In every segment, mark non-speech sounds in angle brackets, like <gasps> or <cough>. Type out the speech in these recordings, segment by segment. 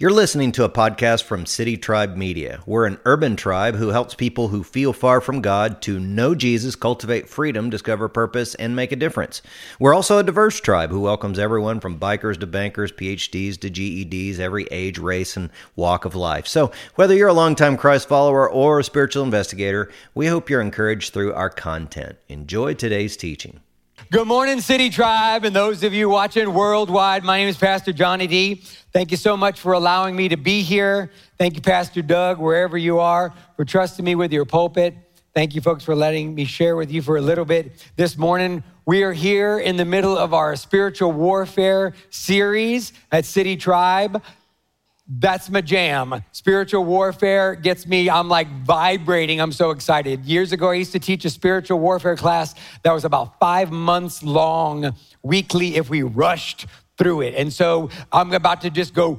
You're listening to a podcast from City Tribe Media. We're an urban tribe who helps people who feel far from God to know Jesus, cultivate freedom, discover purpose, and make a difference. We're also a diverse tribe who welcomes everyone from bikers to bankers, PhDs to GEDs, every age, race, and walk of life. So, whether you're a longtime Christ follower or a spiritual investigator, we hope you're encouraged through our content. Enjoy today's teaching. Good morning, City Tribe, and those of you watching worldwide. My name is Pastor Johnny D. Thank you so much for allowing me to be here. Thank you, Pastor Doug, wherever you are, for trusting me with your pulpit. Thank you, folks, for letting me share with you for a little bit this morning. We are here in the middle of our spiritual warfare series at City Tribe that's my jam. Spiritual warfare gets me, I'm like vibrating. I'm so excited. Years ago, I used to teach a spiritual warfare class that was about five months long weekly if we rushed through it. And so I'm about to just go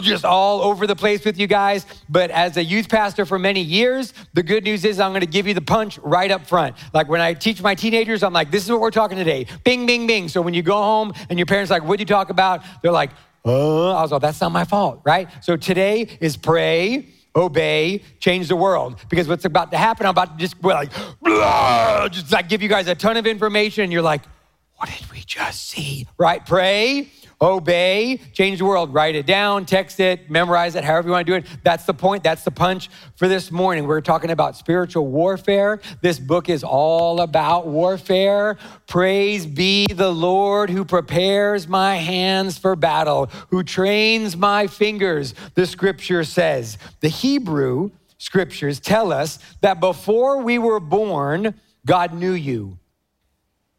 just all over the place with you guys. But as a youth pastor for many years, the good news is I'm going to give you the punch right up front. Like when I teach my teenagers, I'm like, this is what we're talking today. Bing, bing, bing. So when you go home and your parents like, what'd you talk about? They're like, uh, I was like, that's not my fault, right? So today is pray, obey, change the world. Because what's about to happen, I'm about to just like, blah, just like give you guys a ton of information, and you're like, what did we just see? Right? Pray, obey, change the world. Write it down, text it, memorize it, however you want to do it. That's the point. That's the punch for this morning. We're talking about spiritual warfare. This book is all about warfare. Praise be the Lord who prepares my hands for battle, who trains my fingers, the scripture says. The Hebrew scriptures tell us that before we were born, God knew you.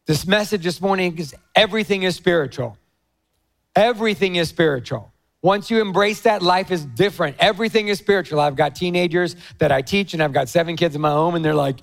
This message this morning is everything is spiritual. Everything is spiritual. Once you embrace that, life is different. Everything is spiritual. I've got teenagers that I teach, and I've got seven kids in my home, and they're like,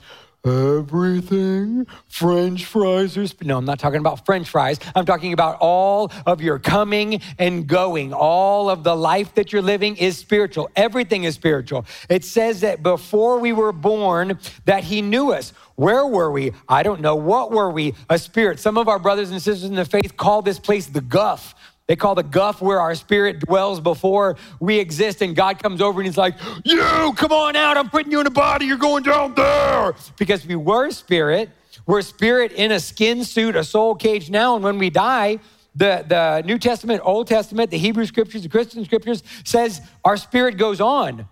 everything, French fries are. No, I'm not talking about French fries. I'm talking about all of your coming and going. All of the life that you're living is spiritual. Everything is spiritual. It says that before we were born, that He knew us. Where were we? I don't know. What were we? A spirit. Some of our brothers and sisters in the faith call this place the guff they call the guff where our spirit dwells before we exist, and God comes over and He's like, You, come on out. I'm putting you in a body. You're going down there. Because we were spirit. We're spirit in a skin suit, a soul cage now. And when we die, the, the New Testament, Old Testament, the Hebrew scriptures, the Christian scriptures says our spirit goes on.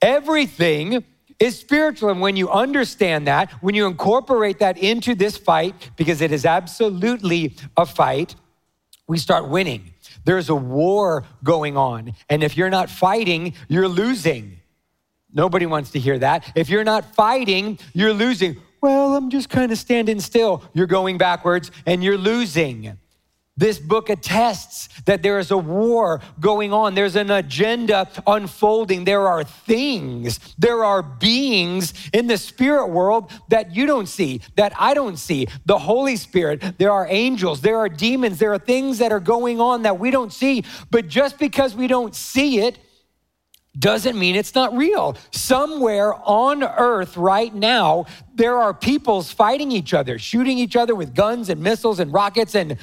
Everything is spiritual. And when you understand that, when you incorporate that into this fight, because it is absolutely a fight, we start winning. There's a war going on. And if you're not fighting, you're losing. Nobody wants to hear that. If you're not fighting, you're losing. Well, I'm just kind of standing still. You're going backwards and you're losing. This book attests that there is a war going on. There's an agenda unfolding. There are things, there are beings in the spirit world that you don't see, that I don't see. The Holy Spirit, there are angels, there are demons, there are things that are going on that we don't see. But just because we don't see it, doesn't mean it's not real. Somewhere on earth right now, there are peoples fighting each other, shooting each other with guns and missiles and rockets and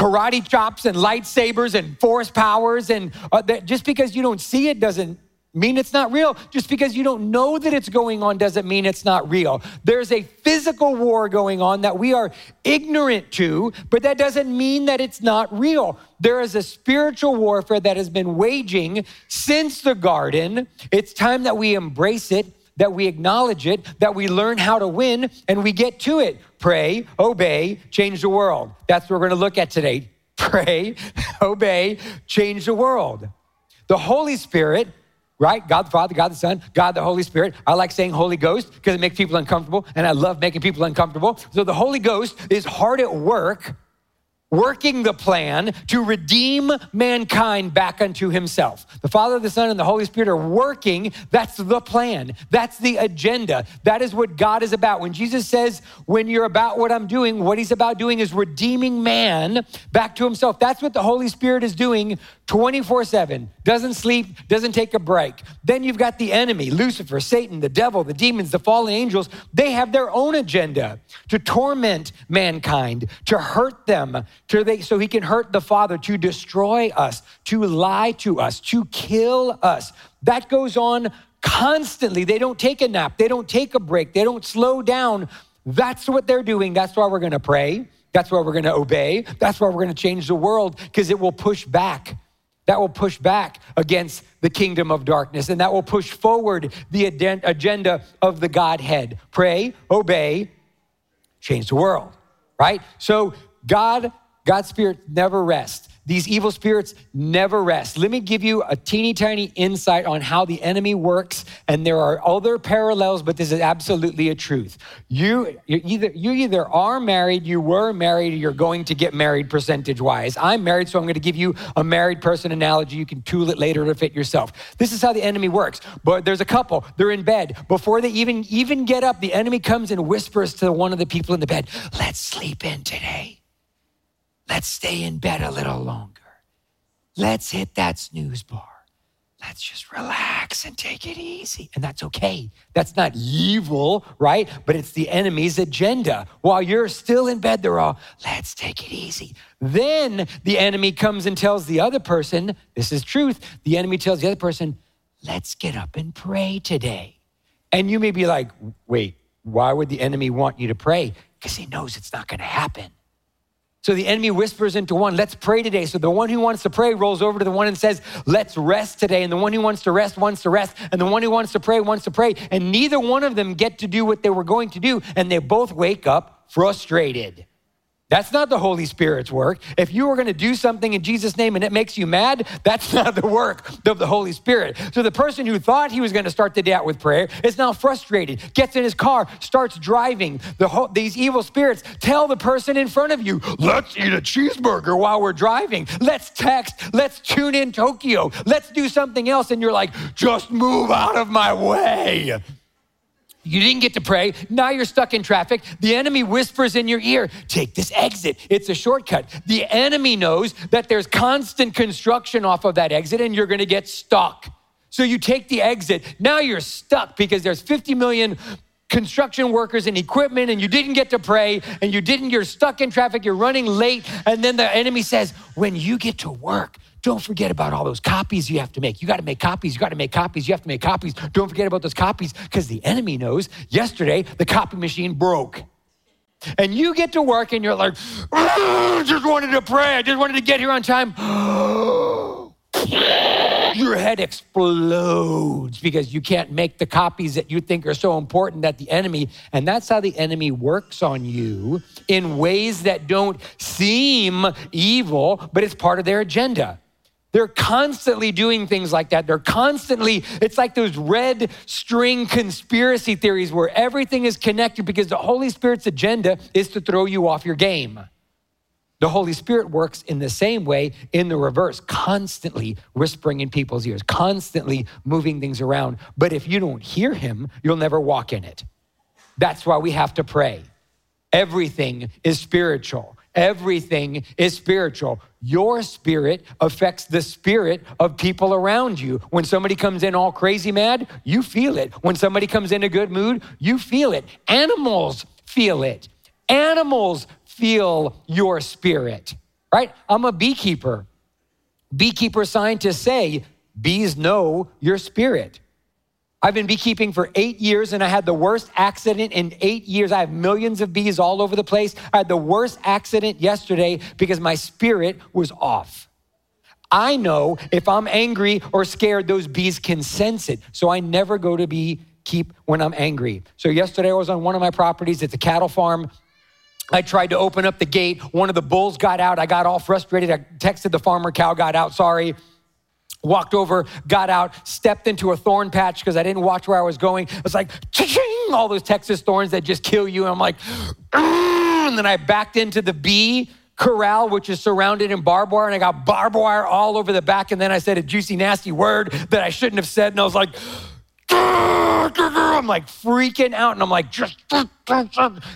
karate chops and lightsabers and force powers. And uh, just because you don't see it doesn't mean it's not real. Just because you don't know that it's going on doesn't mean it's not real. There's a physical war going on that we are ignorant to, but that doesn't mean that it's not real. There is a spiritual warfare that has been waging since the garden. It's time that we embrace it that we acknowledge it, that we learn how to win, and we get to it. Pray, obey, change the world. That's what we're going to look at today. <laughs> Pray, <laughs> obey, change the world. The Holy Spirit, right? God the Father, God the Son, God the Holy Spirit. I like saying Holy Ghost because it makes people uncomfortable, and I love making people uncomfortable. So the Holy Ghost is hard at work working the plan to redeem mankind back unto himself. The Father, the Son, and the Holy Spirit are working. That's the plan. That's the agenda. That is what God is about. When Jesus says, when you're about what I'm doing, what he's about doing is redeeming man back to himself. That's what the Holy Spirit is doing 24 7, doesn't sleep, doesn't take a break. Then you've got the enemy, Lucifer, Satan, the devil, the demons, the fallen angels. They have their own agenda to torment mankind, to hurt them, to they, so he can hurt the Father, to destroy us, to lie to us, to kill us. That goes on constantly. They don't take a nap, they don't take a break, they don't slow down. That's what they're doing. That's why we're going to pray. That's why we're going to obey. That's why we're going to change the world because it will push back. That will push back against the kingdom of darkness and that will push forward the agenda of the Godhead. Pray, obey, change the world, right? So God, God's spirit never rests. These evil spirits never rest. Let me give you a teeny tiny insight on how the enemy works. And there are other parallels, but this is absolutely a truth. You, either, you either are married, you were married, or you're going to get married percentage wise. I'm married, so I'm going to give you a married person analogy. You can tool it later to fit yourself. This is how the enemy works. But there's a couple, they're in bed. Before they even, even get up, the enemy comes and whispers to one of the people in the bed, Let's sleep in today. Let's stay in bed a little longer. Let's hit that snooze bar. Let's just relax and take it easy. And that's okay. That's not evil, right? But it's the enemy's agenda. While you're still in bed, they're all, let's take it easy. Then the enemy comes and tells the other person, this is truth. The enemy tells the other person, let's get up and pray today. And you may be like, wait, why would the enemy want you to pray? Because he knows it's not going to happen. So the enemy whispers into one, let's pray today. So the one who wants to pray rolls over to the one and says, let's rest today. And the one who wants to rest wants to rest. And the one who wants to pray wants to pray. And neither one of them get to do what they were going to do. And they both wake up frustrated. That's not the Holy Spirit's work. If you were going to do something in Jesus' name and it makes you mad, that's <laughs> not the work of the Holy Spirit. So the person who thought he was going to start the day out with prayer is now frustrated, gets in his car, starts driving. The these evil spirits tell the person in front of you, let's eat a cheeseburger while we're driving. Let's text. Let's tune in Tokyo. Let's do something else. And you're like, just move out of my way. You didn't get to pray. Now you're stuck in traffic. The enemy whispers in your ear, take this exit. It's a shortcut. The enemy knows that there's constant construction off of that exit and you're going to get stuck. So you take the exit. Now you're stuck because there's 50 million construction workers and equipment and you didn't get to pray and you didn't you're stuck in traffic you're running late and then the enemy says when you get to work don't forget about all those copies you have to make. You got to make copies. You got to make copies. You have to make copies. Don't forget about those copies because the enemy knows yesterday the copy machine broke. And you get to work and you're like, I just wanted to pray. I just wanted to get here on time. <gasps> Your head explodes because you can't make the copies that you think are so important that the enemy, and that's how the enemy works on you in ways that don't seem evil, but it's part of their agenda. They're constantly doing things like that. They're constantly, it's like those red string conspiracy theories where everything is connected because the Holy Spirit's agenda is to throw you off your game. The Holy Spirit works in the same way in the reverse, constantly whispering in people's ears, constantly moving things around. But if you don't hear him, you'll never walk in it. That's why we have to pray. Everything is spiritual. Everything is spiritual. Your spirit affects the spirit of people around you. When somebody comes in all crazy mad, you feel it. When somebody comes in a good mood, you feel it. Animals feel it. Animals feel your spirit, right? I'm a beekeeper. Beekeeper scientists say bees know your spirit. I've been beekeeping for eight years and I had the worst accident in eight years. I have millions of bees all over the place. I had the worst accident yesterday because my spirit was off. I know if I'm angry or scared, those bees can sense it. So I never go to bee keep when I'm angry. So yesterday I was on one of my properties. It's a cattle farm. I tried to open up the gate. One of the bulls got out. I got all frustrated. I texted the farmer, cow got out, sorry walked over, got out, stepped into a thorn patch because I didn't watch where I was going. It was like, all those Texas thorns that just kill you. And I'm like, and then I backed into the bee corral, which is surrounded in barbed wire, and I got barbed wire all over the back. And then I said a juicy, nasty word that I shouldn't have said. And I was like, I'm like freaking out. And I'm like, just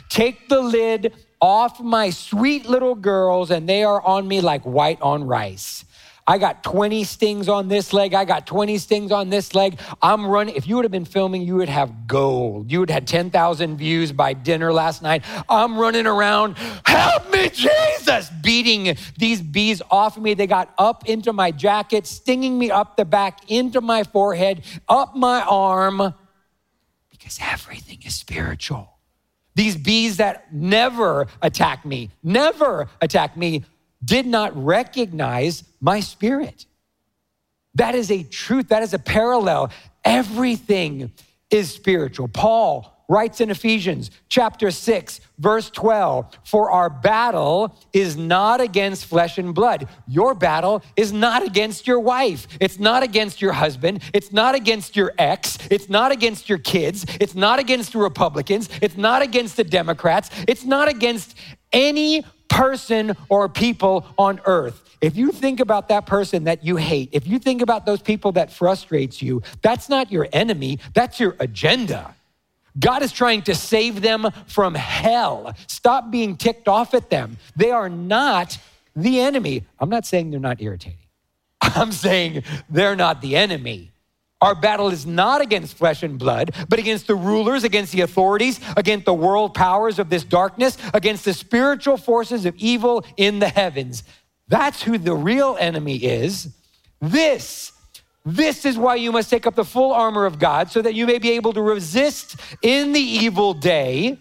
take the lid off my sweet little girls, and they are on me like white on rice. I got 20 stings on this leg. I got 20 stings on this leg. I'm running. If you would have been filming, you would have gold. You would have had 10,000 views by dinner last night. I'm running around, help me, Jesus, beating these bees off of me. They got up into my jacket, stinging me up the back, into my forehead, up my arm, because everything is spiritual. These bees that never attack me, never attack me, did not recognize my spirit. That is a truth, that is a parallel. Everything is spiritual. Paul writes in Ephesians chapter 6, verse 12 For our battle is not against flesh and blood. Your battle is not against your wife. It's not against your husband. It's not against your ex. It's not against your kids. It's not against the Republicans. It's not against the Democrats. It's not against any person or people on earth. If you think about that person that you hate, if you think about those people that frustrates you, that's not your enemy, that's your agenda. God is trying to save them from hell. Stop being ticked off at them. They are not the enemy. I'm not saying they're not irritating. <laughs> I'm saying they're not the enemy. Our battle is not against flesh and blood, but against the rulers, against the authorities, against the world powers of this darkness, against the spiritual forces of evil in the heavens. That's who the real enemy is. This this is why you must take up the full armor of God so that you may be able to resist in the evil day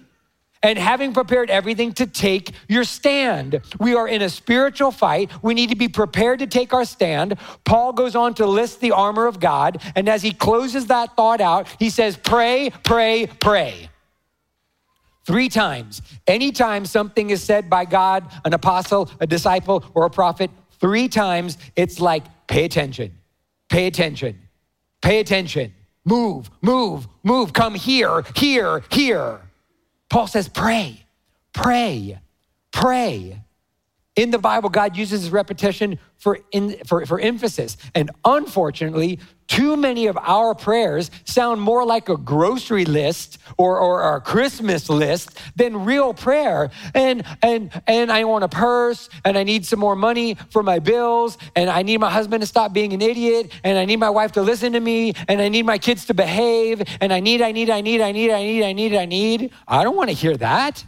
and having prepared everything to take your stand. We are in a spiritual fight. We need to be prepared to take our stand. Paul goes on to list the armor of God. And as he closes that thought out, he says, Pray, pray, pray. Three times. Anytime something is said by God, an apostle, a disciple, or a prophet, three times, it's like, pay attention Pay attention. Pay attention. Move, move, move. Come here, here, here. Paul says, pray, pray, pray. In the Bible, God uses repetition for, in, for, for emphasis. And unfortunately, too many of our prayers sound more like a grocery list or, or, a Christmas list than real prayer. And, and, and I want a purse and I need some more money for my bills and I need my husband to stop being an idiot and I need my wife to listen to me and I need my kids to behave and I need, I need, I need, I need, I need, I need, I need. I don't want to hear that.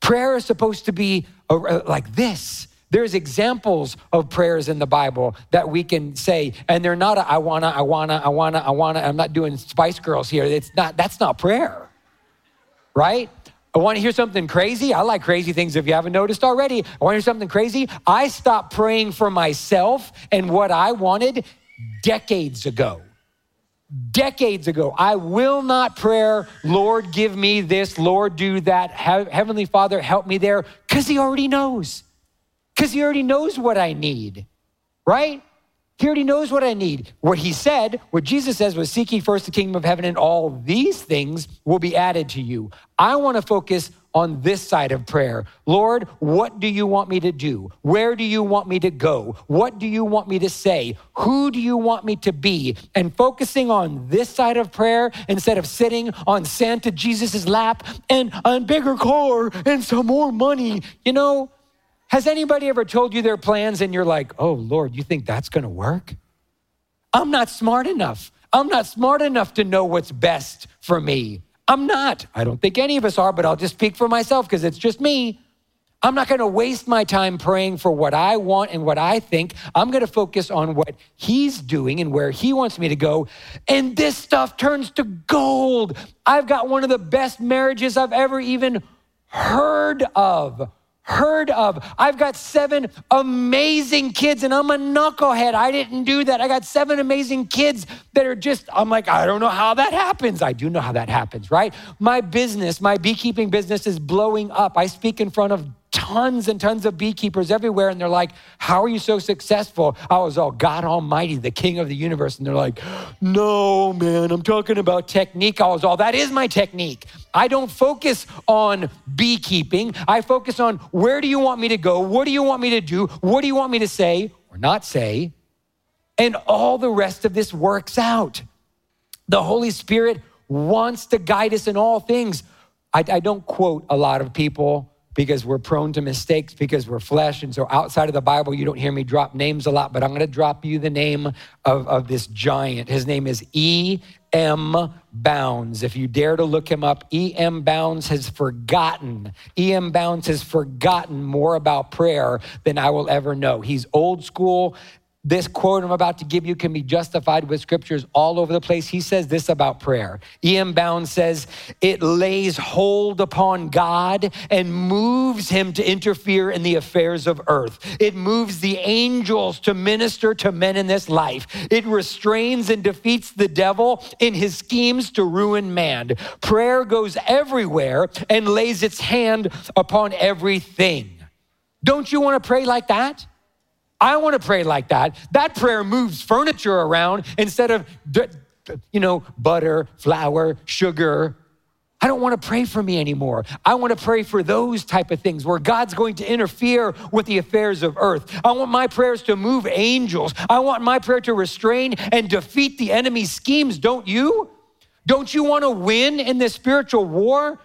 Prayer is supposed to be like this. There's examples of prayers in the Bible that we can say, and they're not a, I wanna, I wanna, I wanna, I wanna. I'm not doing Spice Girls here. It's not, that's not prayer, right? I want to hear something crazy. I like crazy things if you haven't noticed already. I want to hear something crazy. I stopped praying for myself and what I wanted decades ago. Decades ago. I will not pray, Lord, give me this, Lord, do that. Heavenly Father, help me there, because He already knows because he already knows what I need, right? He already knows what I need. What he said, what Jesus says was seek ye first the kingdom of heaven, and all these things will be added to you. I want to focus on this side of prayer. Lord, what do you want me to do? Where do you want me to go? What do you want me to say? Who do you want me to be? And focusing on this side of prayer instead of sitting on Santa Jesus's lap and a bigger car and some more money. You know, has anybody ever told you their plans and you're like, oh, Lord, you think that's going to work? I'm not smart enough. I'm not smart enough to know what's best for me. I'm not. I don't think any of us are, but I'll just speak for myself because it's just me. I'm not going to waste my time praying for what I want and what I think. I'm going to focus on what He's doing and where He wants me to go. And this stuff turns to gold. I've got one of the best marriages I've ever even heard of heard of. I've got seven amazing kids and I'm a knucklehead. I didn't do that. I got seven amazing kids that are just, I'm like, I don't know how that happens. I do know how that happens, right? My business, my beekeeping business is blowing up. I speak in front of tons and tons of beekeepers everywhere, and they're like, How are you so successful? I was all, God Almighty, the King of the universe. And they're like, No, man, I'm talking about technique. I was all, That is my technique. I don't focus on beekeeping. I focus on where do you want me to go? What do you want me to do? What do you want me to say or not say? And all the rest of this works out. The Holy Spirit wants to guide us in all things. I, I don't quote a lot of people because we're prone to mistakes because we're flesh. And so outside of the Bible, you don't hear me drop names a lot, but I'm going to drop you the name of, of this giant. His name is E.M. Bounds. If you dare to look him up, E.M. Bounds has forgotten. E.M. Bounds has forgotten more about prayer than I will ever know. He's old school. This quote I'm about to give you can be justified with scriptures all over the place. He says this about prayer. E.M. Bounds says, It lays hold upon God and moves him to interfere in the affairs of earth. It moves the angels to minister to men in this life. It restrains and defeats the devil in his schemes to ruin man. Prayer goes everywhere and lays its hand upon everything. Don't you want to pray like that? I want to pray like that. That prayer moves furniture around instead of, you know, butter, flour, sugar. I don't want to pray for me anymore. I want to pray for those type of things where God's going to interfere with the affairs of earth. I want my prayers to move angels. I want my prayer to restrain and defeat the enemy's schemes, don't you? Don't you want to win in this spiritual war?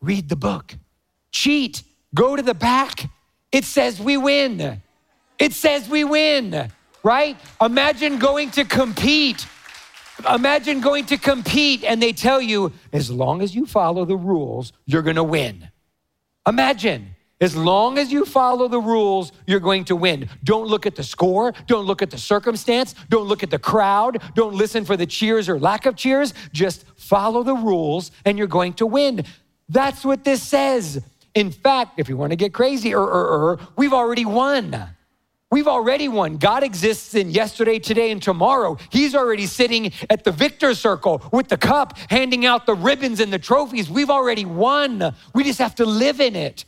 Read the book. Cheat. Go to the back. It says we win. It says we win, right? Imagine going to compete. Imagine going to compete and they tell you, as long as you follow the rules, you're gonna win. Imagine. As long as you follow the rules, you're going to win. Don't look at the score. Don't look at the circumstance. Don't look at the crowd. Don't listen for the cheers or lack of cheers. Just follow the rules and you're going to win. That's what this says. In fact, if you want to get crazy, er, er, er, we've already won. We've already won. God exists in yesterday, today, and tomorrow. He's already sitting at the victor circle with the cup, handing out the ribbons and the trophies. We've already won. We just have to live in it.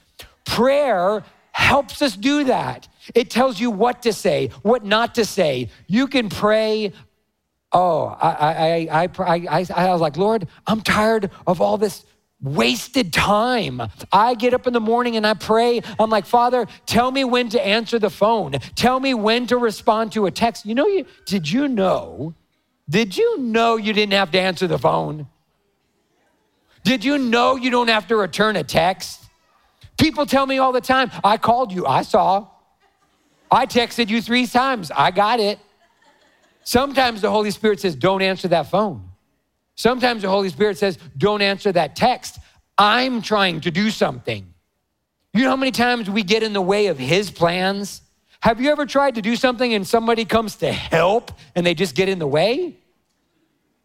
Prayer helps us do that. It tells you what to say, what not to say. You can pray. Oh, I, I, I, I, I, I was like, Lord, I'm tired of all this wasted time. I get up in the morning and I pray. I'm like, Father, tell me when to answer the phone. Tell me when to respond to a text. You know, you, did you know? Did you know you didn't have to answer the phone? Did you know you don't have to return a text? People tell me all the time, I called you, I saw. I texted you three times, I got it. Sometimes the Holy Spirit says, don't answer that phone. Sometimes the Holy Spirit says, Don't answer that text. I'm trying to do something. You know how many times we get in the way of His plans? Have you ever tried to do something and somebody comes to help and they just get in the way?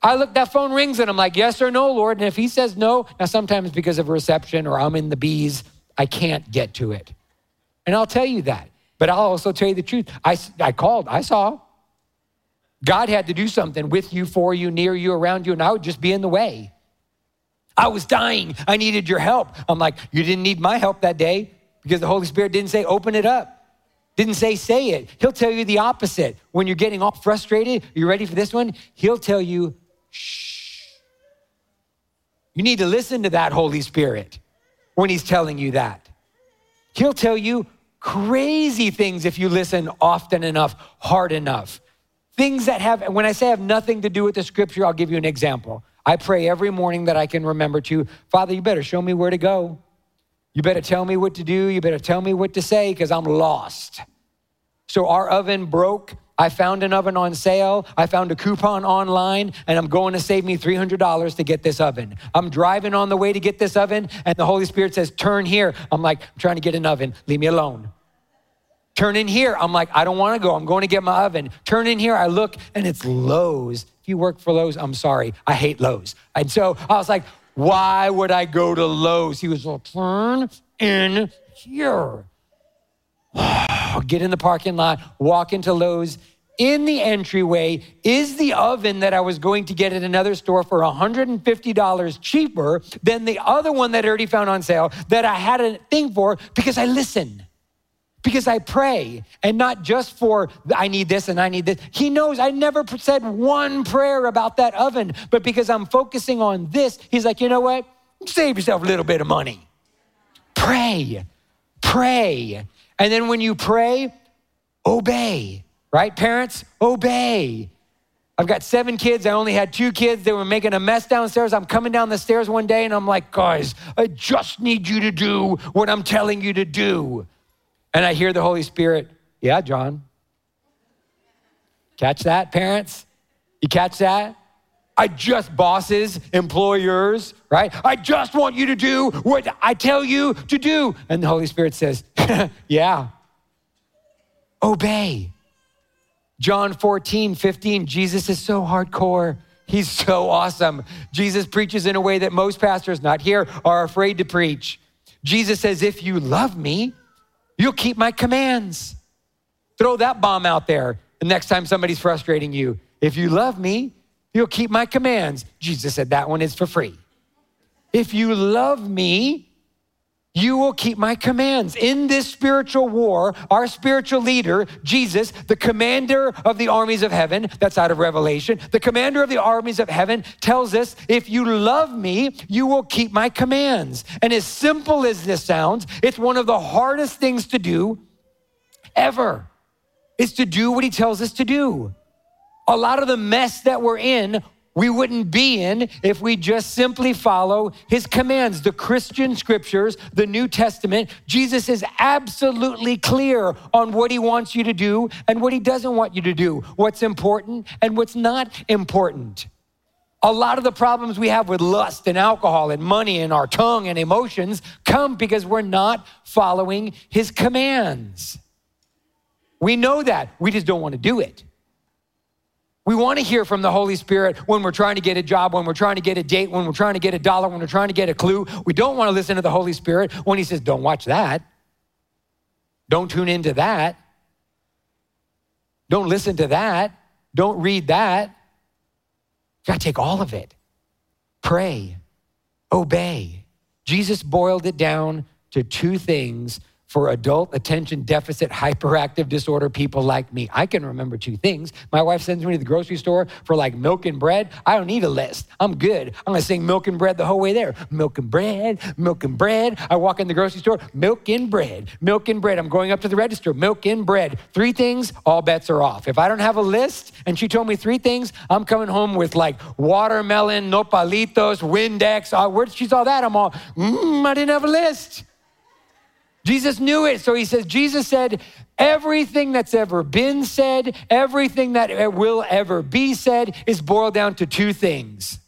I look, that phone rings and I'm like, yes or no, Lord. And if he says no, now sometimes because of reception or I'm in the bees, I can't get to it. And I'll tell you that. But I'll also tell you the truth. I, I called, I saw. God had to do something with you, for you, near you, around you, and I would just be in the way. I was dying. I needed your help. I'm like, you didn't need my help that day because the Holy Spirit didn't say, open it up. Didn't say, say it. He'll tell you the opposite. When you're getting all frustrated, you ready for this one? He'll tell you, shh. You need to listen to that Holy Spirit when He's telling you that. He'll tell you crazy things if you listen often enough, hard enough. Things that have, when I say have nothing to do with the scripture, I'll give you an example. I pray every morning that I can remember to, Father, you better show me where to go. You better tell me what to do. You better tell me what to say because I'm lost. So our oven broke. I found an oven on sale. I found a coupon online, and I'm going to save me $300 to get this oven. I'm driving on the way to get this oven, and the Holy Spirit says, Turn here. I'm like, I'm trying to get an oven. Leave me alone. Turn in here. I'm like, I don't want to go. I'm going to get my oven. Turn in here. I look and it's Lowe's. If you work for Lowe's, I'm sorry. I hate Lowe's. And so I was like, why would I go to Lowe's? He was like, turn in here. <sighs> Get in the parking lot, walk into Lowe's. In the entryway is the oven that I was going to get at another store for $150 cheaper than the other one that I already found on sale that I had a thing for because I listened because I pray and not just for I need this and I need this. He knows I never said one prayer about that oven, but because I'm focusing on this, he's like, you know what? Save yourself a little bit of money. Pray, pray. And then when you pray, obey, right? Parents, obey. I've got seven kids. I only had two kids. They were making a mess downstairs. I'm coming down the stairs one day and I'm like, guys, I just need you to do what I'm telling you to do. And I hear the Holy Spirit, yeah, John. Catch that, parents? You catch that? I just bosses, employers, right? I just want you to do what I tell you to do. And the Holy Spirit says, <laughs> yeah, obey. John 14, 15, Jesus is so hardcore. He's so awesome. Jesus preaches in a way that most pastors not here are afraid to preach. Jesus says, If you love me, you'll keep my commands. Throw that bomb out there the next time somebody's frustrating you. If you love me, you'll keep my commands. Jesus said, That one is for free. If you love me, you will keep my commands. In this spiritual war, our spiritual leader, Jesus, the commander of the armies of heaven, that's out of Revelation, the commander of the armies of heaven tells us, if you love me, you will keep my commands. And as simple as this sounds, it's one of the hardest things to do ever, is to do what he tells us to do. A lot of the mess that we're in we wouldn't be in if we just simply follow his commands. The Christian scriptures, the New Testament, Jesus is absolutely clear on what he wants you to do and what he doesn't want you to do, what's important and what's not important. A lot of the problems we have with lust and alcohol and money and our tongue and emotions come because we're not following his commands. We know that, we just don't want to do it. We want to hear from the Holy Spirit when we're trying to get a job, when we're trying to get a date, when we're trying to get a dollar, when we're trying to get a clue. We don't want to listen to the Holy Spirit when He says, Don't watch that. Don't tune into that. Don't listen to that. Don't read that. You got to take all of it. Pray, obey. Jesus boiled it down to two things for adult attention deficit hyperactive disorder people like me. I can remember two things. My wife sends me to the grocery store for like milk and bread. I don't need a list. I'm good. I'm going to sing milk and bread the whole way there. Milk and bread, milk and bread. I walk in the grocery store, milk and bread, milk and bread. I'm going up to the register, milk and bread. Three things, all bets are off. If I don't have a list and she told me three things, I'm coming home with like watermelon, nopalitos, Windex. Uh, where she saw that, I'm all, mm, I didn't have a list. Jesus knew it. So he says, Jesus said, everything that's ever been said, everything that will ever be said is boiled down to two things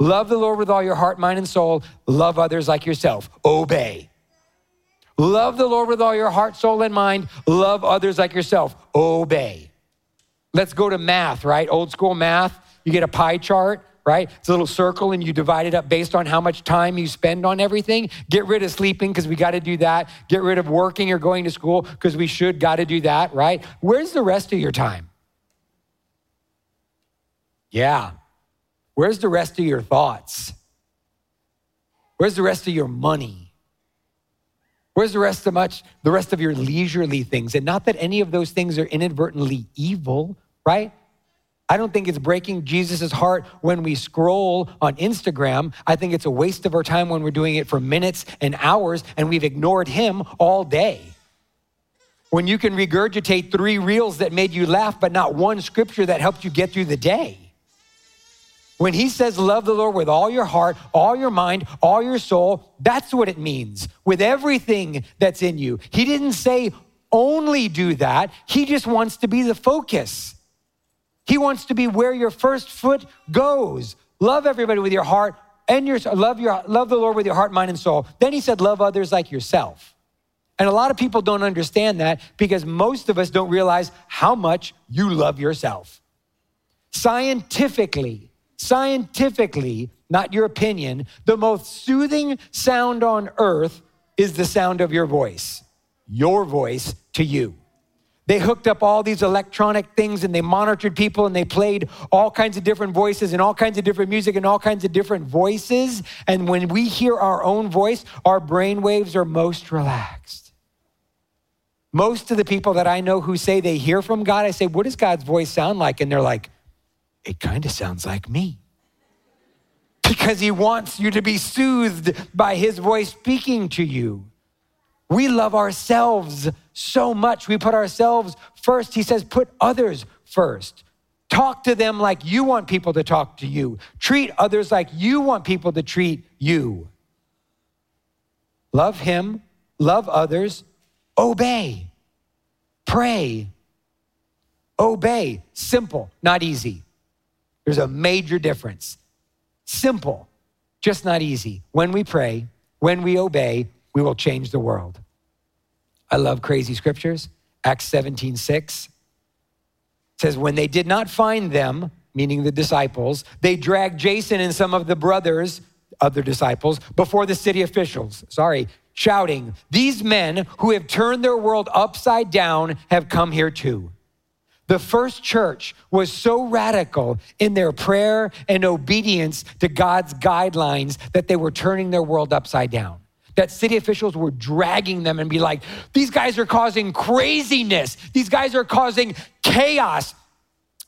love the Lord with all your heart, mind, and soul, love others like yourself, obey. Love the Lord with all your heart, soul, and mind, love others like yourself, obey. Let's go to math, right? Old school math. You get a pie chart right? It's a little circle and you divide it up based on how much time you spend on everything. Get rid of sleeping because we got to do that. Get rid of working or going to school because we should got to do that, right? Where's the rest of your time? Yeah. Where's the rest of your thoughts? Where's the rest of your money? Where's the rest of much the rest of your leisurely things? And not that any of those things are inadvertently evil, right? I don't think it's breaking Jesus' heart when we scroll on Instagram. I think it's a waste of our time when we're doing it for minutes and hours and we've ignored him all day. When you can regurgitate three reels that made you laugh, but not one scripture that helped you get through the day. When he says, Love the Lord with all your heart, all your mind, all your soul, that's what it means with everything that's in you. He didn't say only do that, he just wants to be the focus. He wants to be where your first foot goes. Love everybody with your heart and your love your love the Lord with your heart, mind, and soul. Then he said, love others like yourself. And a lot of people don't understand that because most of us don't realize how much you love yourself. Scientifically, scientifically, not your opinion, the most soothing sound on earth is the sound of your voice, your voice to you. They hooked up all these electronic things and they monitored people and they played all kinds of different voices and all kinds of different music and all kinds of different voices. And when we hear our own voice, our brain waves are most relaxed. Most of the people that I know who say they hear from God, I say, What does God's voice sound like? And they're like, It kind of sounds like me. Because he wants you to be soothed by his voice speaking to you. We love ourselves so much. We put ourselves first. He says, put others first. Talk to them like you want people to talk to you. Treat others like you want people to treat you. Love Him, love others, obey, pray, obey. Simple, not easy. There's a major difference. Simple, just not easy. When we pray, when we obey, we will change the world. I love crazy scriptures. Acts 17 6 says, When they did not find them, meaning the disciples, they dragged Jason and some of the brothers, other disciples, before the city officials. Sorry, shouting, These men who have turned their world upside down have come here too. The first church was so radical in their prayer and obedience to God's guidelines that they were turning their world upside down. That city officials were dragging them and be like, these guys are causing craziness. These guys are causing chaos.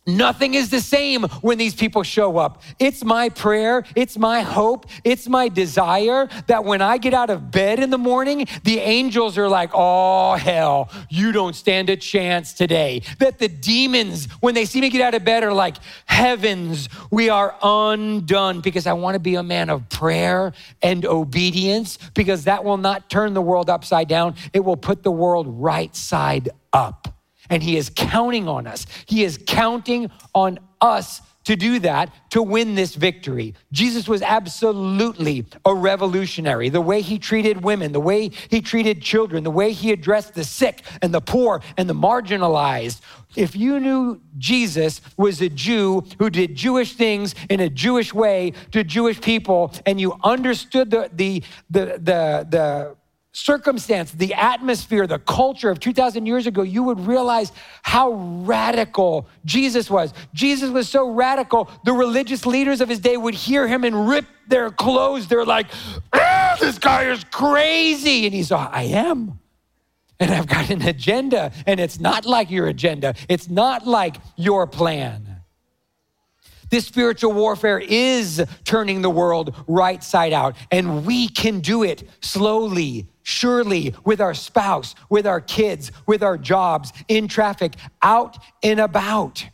Nothing is the same when these people show up. It's my prayer, it's my hope, it's my desire that when I get out of bed in the morning, the angels are like, oh, hell, you don't stand a chance today. That the demons, when they see me get out of bed, are like, heavens, we are undone because I want to be a man of prayer and obedience because that will not turn the world upside down. It will put the world right side up. And he is counting on us. He is counting on us to do that, to win this victory. Jesus was absolutely a revolutionary. The way he treated women, the way he treated children, the way he addressed the sick and the poor and the marginalized. If you knew Jesus was a Jew who did Jewish things in a Jewish way to Jewish people, and you understood the, the, the, the, the circumstance, the atmosphere, the culture of 2,000 years ago, you would realize how radical Jesus was. Jesus was so radical, the religious leaders of his day would hear him and rip their clothes. They're like, ah, this guy is crazy. And he's like, I am. And I've got an agenda, and it's not like your agenda, it's not like your plan. This spiritual warfare is turning the world right side out, and we can do it slowly, surely, with our spouse, with our kids, with our jobs, in traffic, out and about.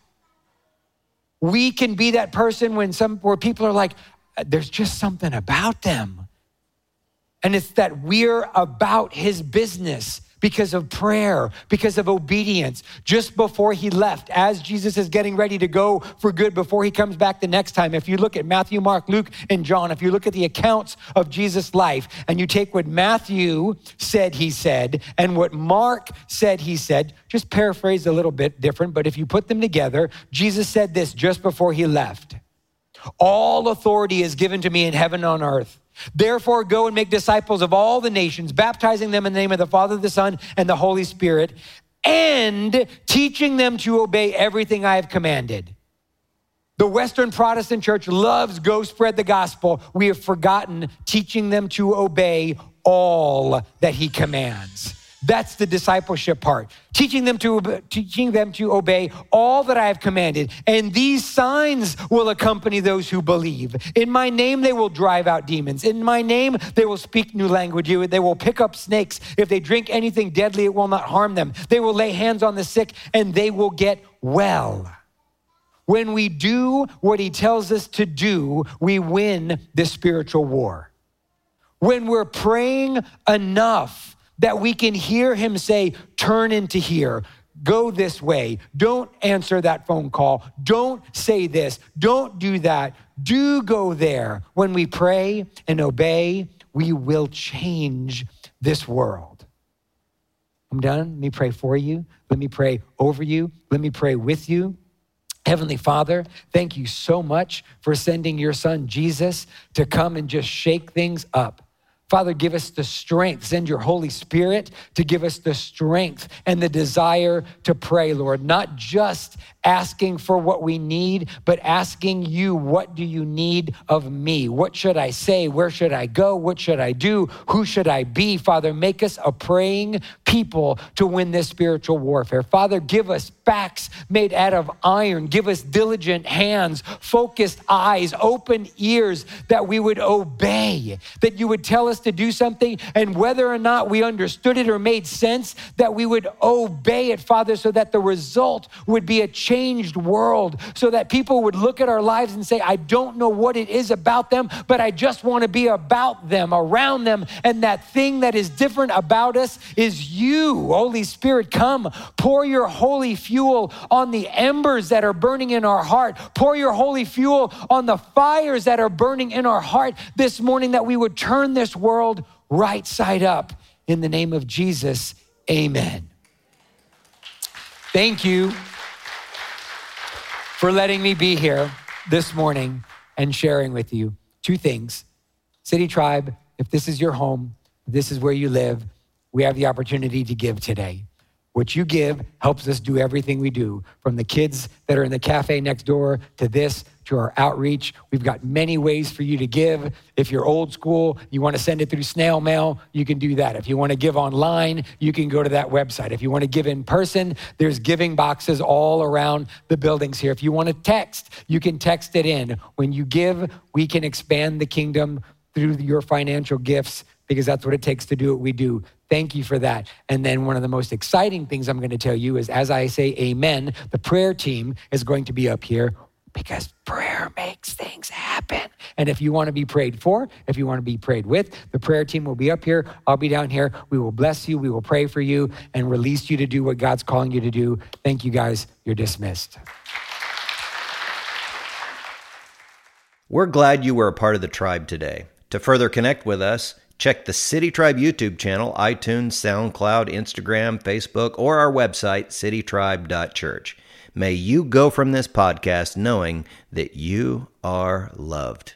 We can be that person when some where people are like, uh, there's just something about them. And it's that we're about his business because of prayer, because of obedience. Just before he left, as Jesus is getting ready to go for good before he comes back the next time, if you look at Matthew, Mark, Luke, and John, if you look at the accounts of Jesus' life and you take what Matthew said he said and what Mark said he said, just paraphrase a little bit different, but if you put them together, Jesus said this just before he left All authority is given to me in heaven and on earth. Therefore, go and make disciples of all the nations, baptizing them in the name of the Father, the Son, and the Holy Spirit, and teaching them to obey everything I have commanded. The Western Protestant church loves go spread the gospel. We have forgotten teaching them to obey all that he commands. That's the discipleship part. Teaching them to teaching them to obey all that I have commanded. And these signs will accompany those who believe. In my name they will drive out demons. In my name they will speak new language. They will pick up snakes. If they drink anything deadly it will not harm them. They will lay hands on the sick and they will get well. When we do what he tells us to do, we win the spiritual war. When we're praying enough that we can hear him say, Turn into here. Go this way. Don't answer that phone call. Don't say this. Don't do that. Do go there. When we pray and obey, we will change this world. I'm done. Let me pray for you. Let me pray over you. Let me pray with you. Heavenly Father, thank you so much for sending your son Jesus to come and just shake things up. Father, give us the strength. Send your Holy Spirit to give us the strength and the desire to pray, Lord. Not just asking for what we need, but asking you, what do you need of me? What should I say? Where should I go? What should I do? Who should I be? Father, make us a praying people to win this spiritual warfare. Father, give us backs made out of iron. Give us diligent hands, focused eyes, open ears that we would obey, that you would tell us to do something, and whether or not we understood it or made sense, that we would obey it, Father, so that the result would be a changed world, so that people would look at our lives and say, I don't know what it is about them, but I just want to be about them, around them. And that thing that is different about us is you. Holy Spirit, come, pour your holy fuel on the embers that are burning in our heart. Pour your holy fuel on the fires that are burning in our heart this morning, that we would turn this world right side up. In the name of Jesus, amen. Thank you for letting me be here this morning and sharing with you two things. City Tribe, if this is your home, this is where you live, we have the opportunity to give today. What you give helps us do everything we do, from the kids that are in the cafe next door to this to our outreach. We've got many ways for you to give. If you're old school, you want to send it through snail mail, you can do that. If you want to give online, you can go to that website. If you want to give in person, there's giving boxes all around the buildings here. If you want to text, you can text it in. When you give, we can expand the kingdom through your financial gifts because that's what it takes to do what we do. Thank you for that. And then one of the most exciting things I'm going to tell you is as I say amen, the prayer team is going to be up here because prayer makes things happen. And if you want to be prayed for, if you want to be prayed with, the prayer team will be up here. I'll be down here. We will bless you. We will pray for you and release you to do what God's calling you to do. Thank you guys. You're dismissed. We're glad you were a part of the tribe today. To further connect with us, check the City Tribe YouTube channel, iTunes, SoundCloud, Instagram, Facebook, or our website, citytribe.church. May you go from this podcast knowing that you are loved.